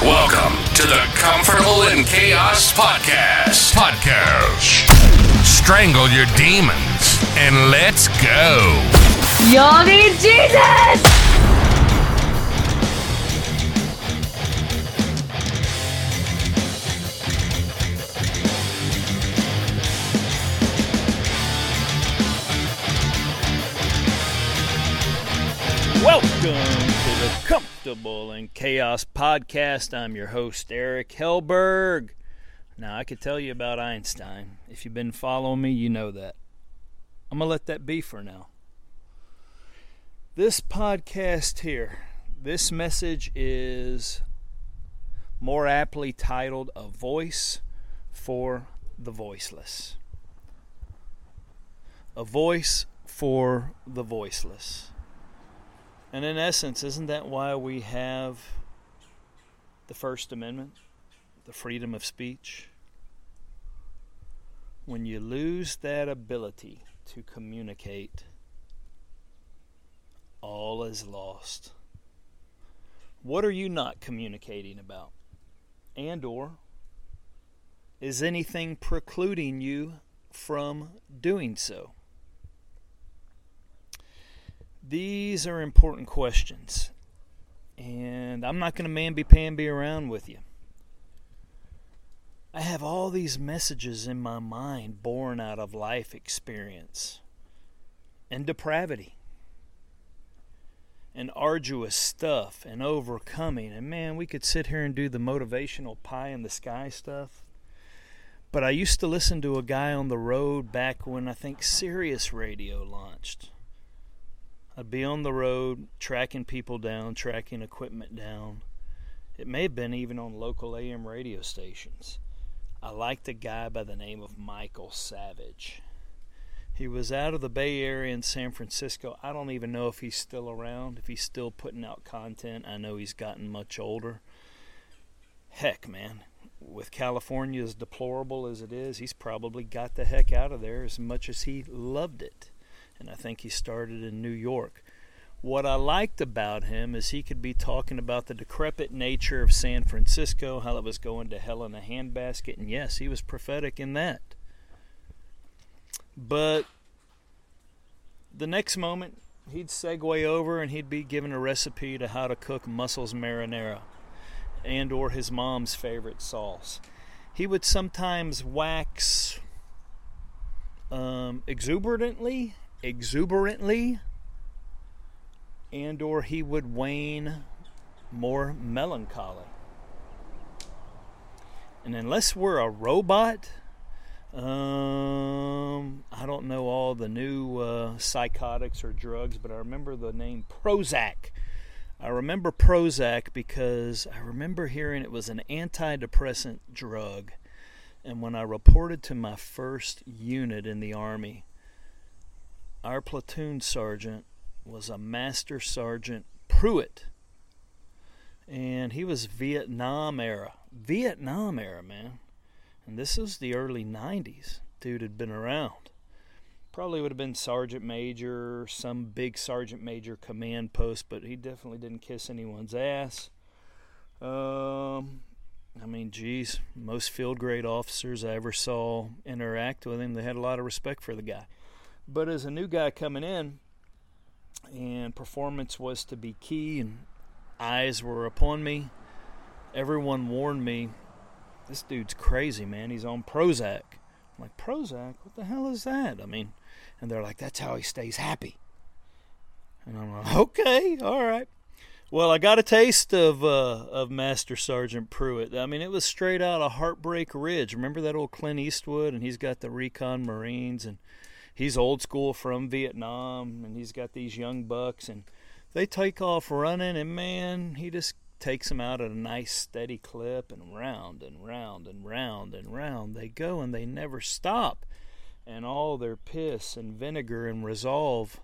Welcome to the Comfortable in Chaos Podcast. Podcast. Strangle your demons and let's go. Y'all need Jesus! Welcome to the Comfortable Chaos podcast. I'm your host, Eric Hellberg. Now, I could tell you about Einstein. If you've been following me, you know that. I'm going to let that be for now. This podcast here, this message is more aptly titled A Voice for the Voiceless. A Voice for the Voiceless. And in essence, isn't that why we have the First Amendment, the freedom of speech? When you lose that ability to communicate, all is lost. What are you not communicating about? And or is anything precluding you from doing so? These are important questions. And I'm not going to mamby pamby around with you. I have all these messages in my mind born out of life experience and depravity and arduous stuff and overcoming. And man, we could sit here and do the motivational pie in the sky stuff. But I used to listen to a guy on the road back when I think Sirius Radio launched. I'd be on the road tracking people down, tracking equipment down. It may have been even on local AM radio stations. I liked a guy by the name of Michael Savage. He was out of the Bay Area in San Francisco. I don't even know if he's still around, if he's still putting out content. I know he's gotten much older. Heck, man, with California as deplorable as it is, he's probably got the heck out of there as much as he loved it and I think he started in New York. What I liked about him is he could be talking about the decrepit nature of San Francisco, how it was going to hell in a handbasket, and yes, he was prophetic in that. But the next moment, he'd segue over and he'd be given a recipe to how to cook mussels marinara and or his mom's favorite sauce. He would sometimes wax um, exuberantly exuberantly and or he would wane more melancholy and unless we're a robot um, I don't know all the new uh, psychotics or drugs, but I remember the name Prozac. I remember Prozac because I remember hearing it was an antidepressant drug. And when I reported to my first unit in the Army, our platoon sergeant was a Master Sergeant Pruitt. And he was Vietnam era. Vietnam era, man. And this is the early 90s. Dude had been around. Probably would have been Sergeant Major, some big Sergeant Major command post, but he definitely didn't kiss anyone's ass. Um, I mean, geez, most field grade officers I ever saw interact with him, they had a lot of respect for the guy. But as a new guy coming in, and performance was to be key, and eyes were upon me, everyone warned me this dude's crazy, man. He's on Prozac. I'm like, Prozac? What the hell is that? I mean, and they're like, that's how he stays happy. And I'm like, okay, all right. Well, I got a taste of uh, of Master Sergeant Pruitt. I mean, it was straight out of Heartbreak Ridge. Remember that old Clint Eastwood, and he's got the Recon Marines, and he's old school from Vietnam, and he's got these young bucks, and they take off running, and man, he just takes them out at a nice steady clip, and round and round and round and round they go, and they never stop, and all their piss and vinegar and resolve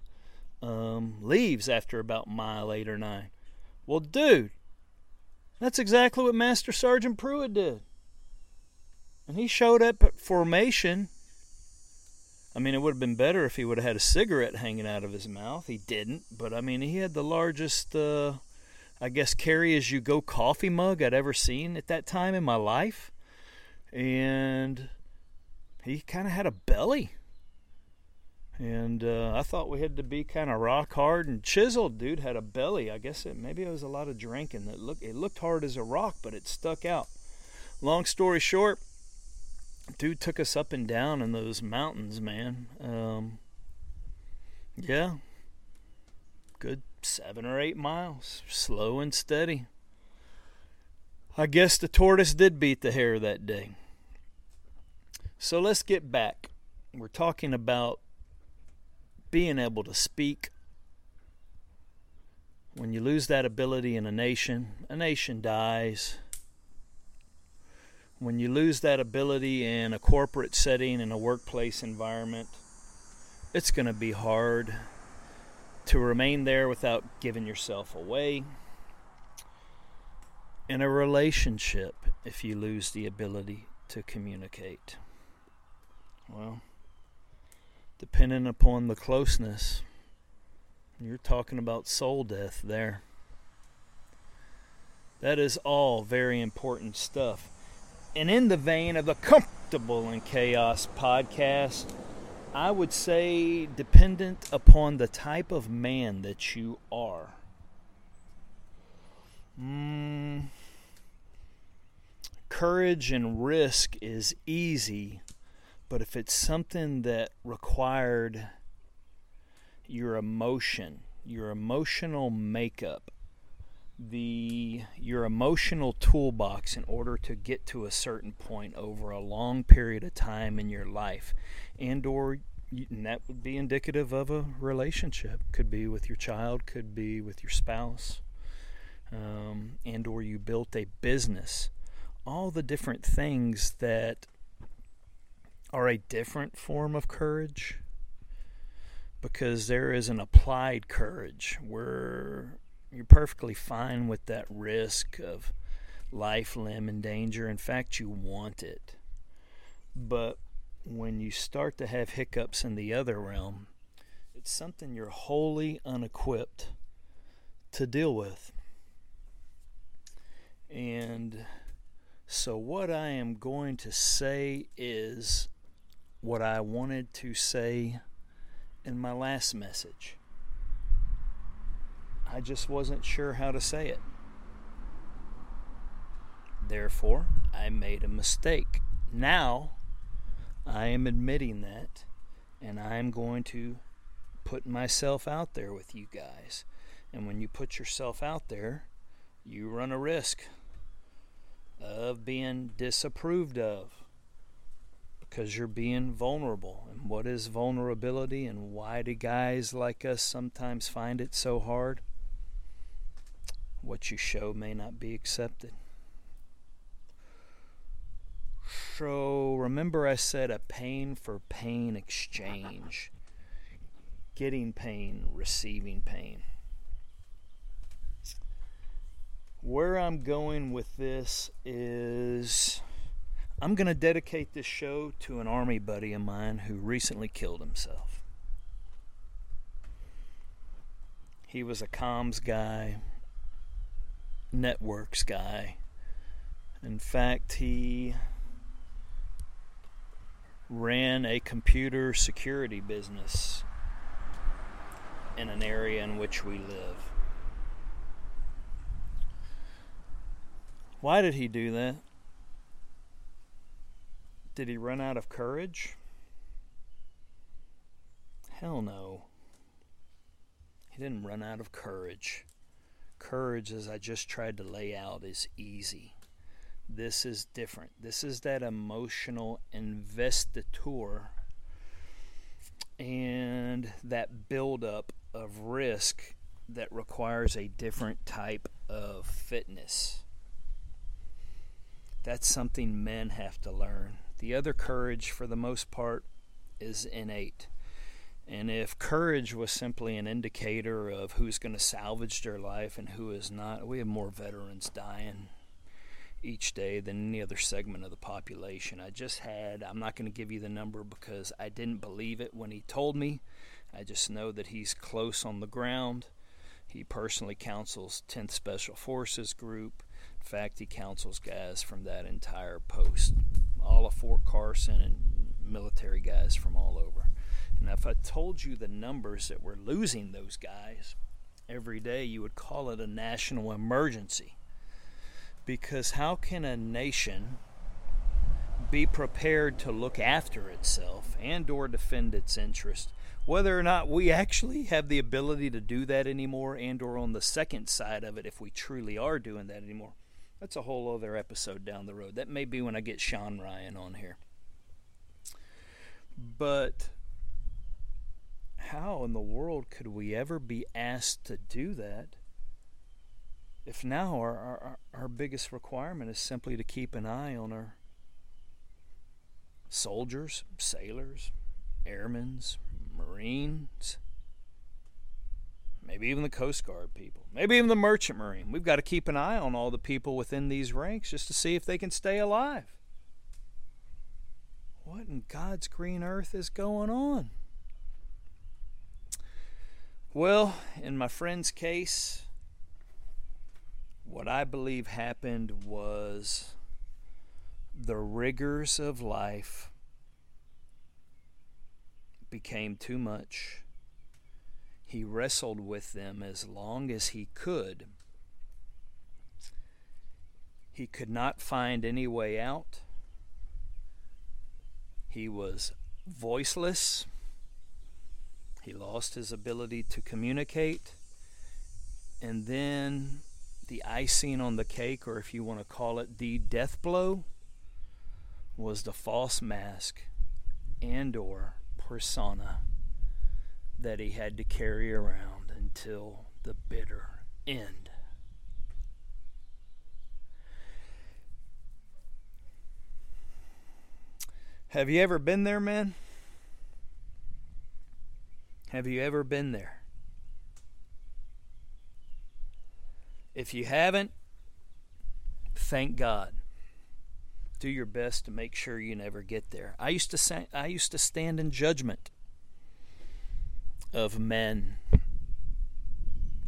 um, leaves after about mile eight or nine. Well, dude, that's exactly what Master Sergeant Pruitt did. And he showed up at formation I mean, it would have been better if he would have had a cigarette hanging out of his mouth. He didn't, but I mean, he had the largest uh, I guess, carry as you go coffee mug I'd ever seen at that time in my life. And he kind of had a belly. And uh, I thought we had to be kind of rock hard and chiseled. Dude had a belly. I guess it, maybe it was a lot of drinking. That look, it looked hard as a rock, but it stuck out. Long story short, dude took us up and down in those mountains, man. Um, yeah, good seven or eight miles, slow and steady. I guess the tortoise did beat the hare that day. So let's get back. We're talking about being able to speak. When you lose that ability in a nation, a nation dies. When you lose that ability in a corporate setting, in a workplace environment, it's going to be hard to remain there without giving yourself away. In a relationship, if you lose the ability to communicate, well, depending upon the closeness, you're talking about soul death there. That is all very important stuff. And in the vein of the Comfortable in Chaos podcast, I would say dependent upon the type of man that you are. Mm, courage and risk is easy but if it's something that required your emotion, your emotional makeup, the your emotional toolbox in order to get to a certain point over a long period of time in your life and or and that would be indicative of a relationship. Could be with your child could be with your spouse um, and or you built a business. All the different things that are a different form of courage because there is an applied courage where you're perfectly fine with that risk of life, limb, and danger. In fact, you want it. But when you start to have hiccups in the other realm, it's something you're wholly unequipped to deal with. And so, what I am going to say is what I wanted to say in my last message. I just wasn't sure how to say it. Therefore, I made a mistake. Now, I am admitting that, and I am going to put myself out there with you guys. And when you put yourself out there, you run a risk of being disapproved of because you're being vulnerable. And what is vulnerability, and why do guys like us sometimes find it so hard? What you show may not be accepted. So remember, I said a pain for pain exchange. Getting pain, receiving pain. Where I'm going with this is I'm going to dedicate this show to an army buddy of mine who recently killed himself. He was a comms guy, networks guy. In fact, he ran a computer security business in an area in which we live. Why did he do that? Did he run out of courage? Hell no. He didn't run out of courage. Courage, as I just tried to lay out, is easy. This is different. This is that emotional investiture and that buildup of risk that requires a different type of fitness. That's something men have to learn. The other courage, for the most part, is innate. And if courage was simply an indicator of who's going to salvage their life and who is not, we have more veterans dying each day than any other segment of the population. I just had, I'm not going to give you the number because I didn't believe it when he told me. I just know that he's close on the ground. He personally counsels 10th Special Forces Group. In fact, he counsels guys from that entire post, all of Fort Carson and military guys from all over. And if I told you the numbers that we're losing those guys every day, you would call it a national emergency. Because how can a nation be prepared to look after itself and or defend its interest whether or not we actually have the ability to do that anymore and or on the second side of it if we truly are doing that anymore? That's a whole other episode down the road. That may be when i get Shawn Ryan on here. But how in the world could we ever be asked to do that if now our, our, our biggest requirement is simply to keep an eye on our soldiers, sailors, airmen, Marines, maybe even the Coast Guard people, maybe even the Merchant Marine. We've got to keep an eye on all the people within these ranks just to see if they can stay alive. What in God's green earth is going on? Well, in my friend's case, what I believe happened was the rigors of life became too much. He wrestled with them as long as he could. He could not find any way out. He was voiceless. He lost his ability to communicate. And then the icing on the cake, or if you want to call it the death blow, was the false mask and or persona that he had to carry around until the bitter end. Have you ever been there, man? Have you ever been there? If you haven't, thank God do your best to make sure you never get there. I used to say, I used to stand in judgment of men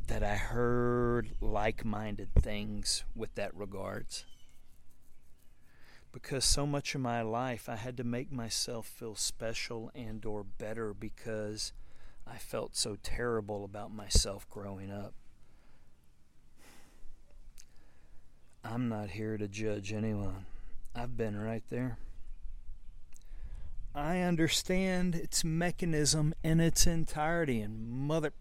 that I heard like-minded things with that regards. Because so much of my life I had to make myself feel special and or better because I felt so terrible about myself growing up. I'm not here to judge anyone. I've been right there. I understand its mechanism in its entirety, and mother.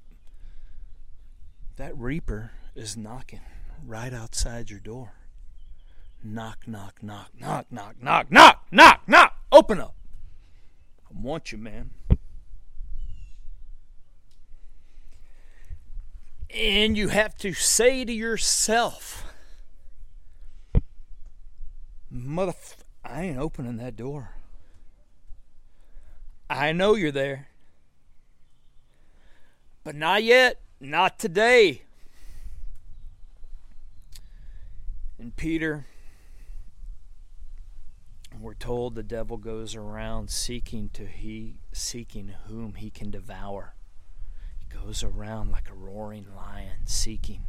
That Reaper is knocking right outside your door. Knock, knock, knock, knock, knock, knock, knock, knock, knock. Open up. I want you, man. And you have to say to yourself, Mother, I ain't opening that door. I know you're there. But not yet. Not today. And Peter, we're told the devil goes around seeking to he seeking whom he can devour. Goes around like a roaring lion seeking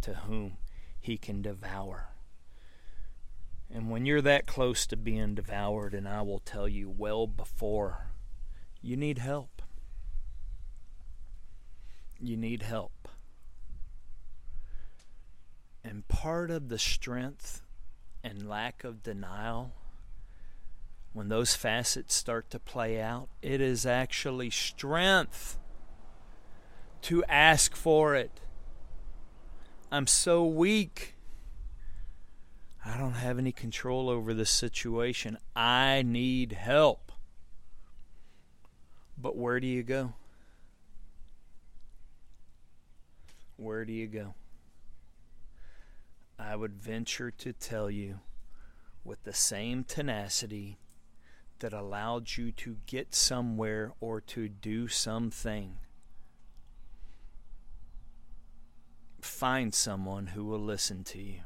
to whom he can devour. And when you're that close to being devoured, and I will tell you well before, you need help. You need help. And part of the strength and lack of denial, when those facets start to play out, it is actually strength to ask for it. I'm so weak. I don't have any control over this situation. I need help. But where do you go? Where do you go? I would venture to tell you with the same tenacity that allowed you to get somewhere or to do something. Find someone who will listen to you.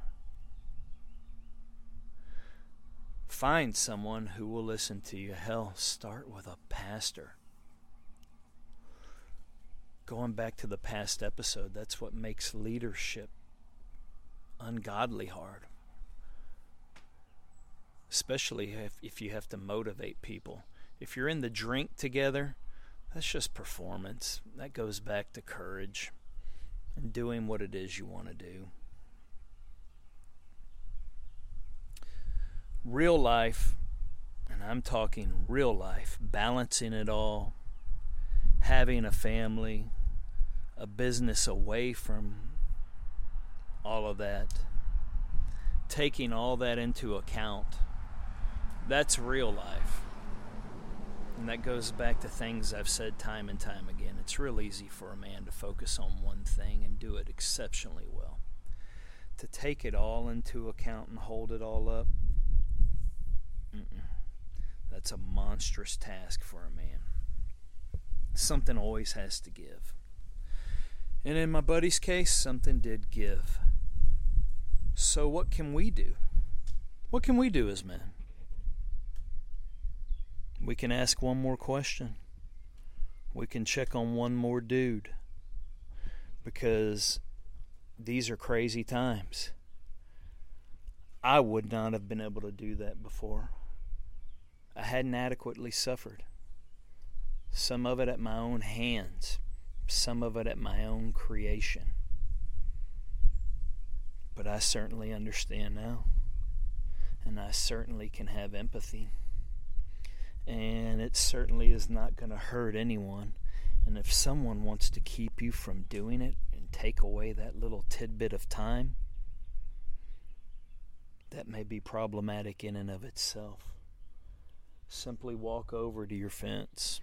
Find someone who will listen to you. Hell, start with a pastor. Going back to the past episode, that's what makes leadership ungodly hard. Especially if, if you have to motivate people. If you're in the drink together, that's just performance. That goes back to courage and doing what it is you want to do. Real life, and I'm talking real life, balancing it all, having a family, a business away from all of that, taking all that into account. That's real life. And that goes back to things I've said time and time again. It's real easy for a man to focus on one thing and do it exceptionally well. To take it all into account and hold it all up, that's a monstrous task for a man. Something always has to give. And in my buddy's case, something did give. So, what can we do? What can we do as men? We can ask one more question. We can check on one more dude. Because these are crazy times. I would not have been able to do that before. I hadn't adequately suffered. Some of it at my own hands, some of it at my own creation. But I certainly understand now. And I certainly can have empathy and it certainly is not going to hurt anyone. And if someone wants to keep you from doing it and take away that little tidbit of time, that may be problematic in and of itself. Simply walk over to your fence,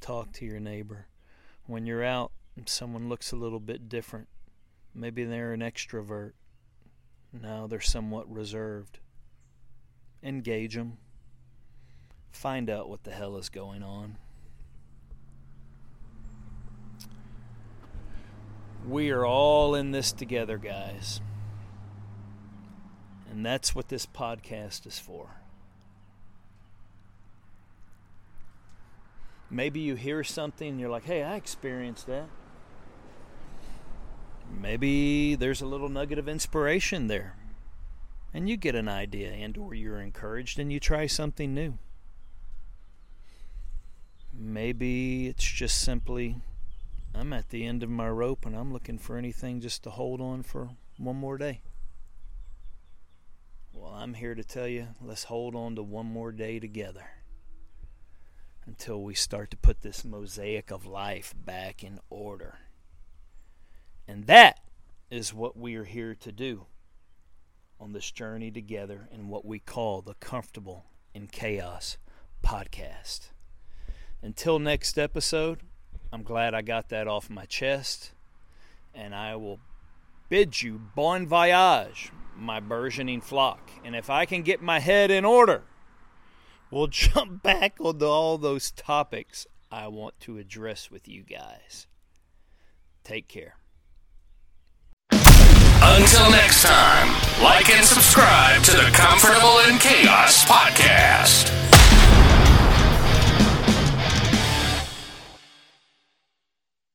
talk to your neighbor. When you're out and someone looks a little bit different, maybe they're an extrovert, now they're somewhat reserved. Engage them find out what the hell is going on. We are all in this together, guys. And that's what this podcast is for. Maybe you hear something and you're like, hey, I experienced that. Maybe there's a little nugget of inspiration there. And you get an idea and or you're encouraged and you try something new. Maybe it's just simply I'm at the end of my rope and I'm looking for anything just to hold on for one more day. Well, I'm here to tell you let's hold on to one more day together until we start to put this mosaic of life back in order. And that is what we are here to do on this journey together in what we call the Comfortable in Chaos podcast. Until next episode, I'm glad I got that off my chest. And I will bid you bon voyage, my burgeoning flock. And if I can get my head in order, we'll jump back onto all those topics I want to address with you guys. Take care. Until next time, like and subscribe to the Comfortable in Chaos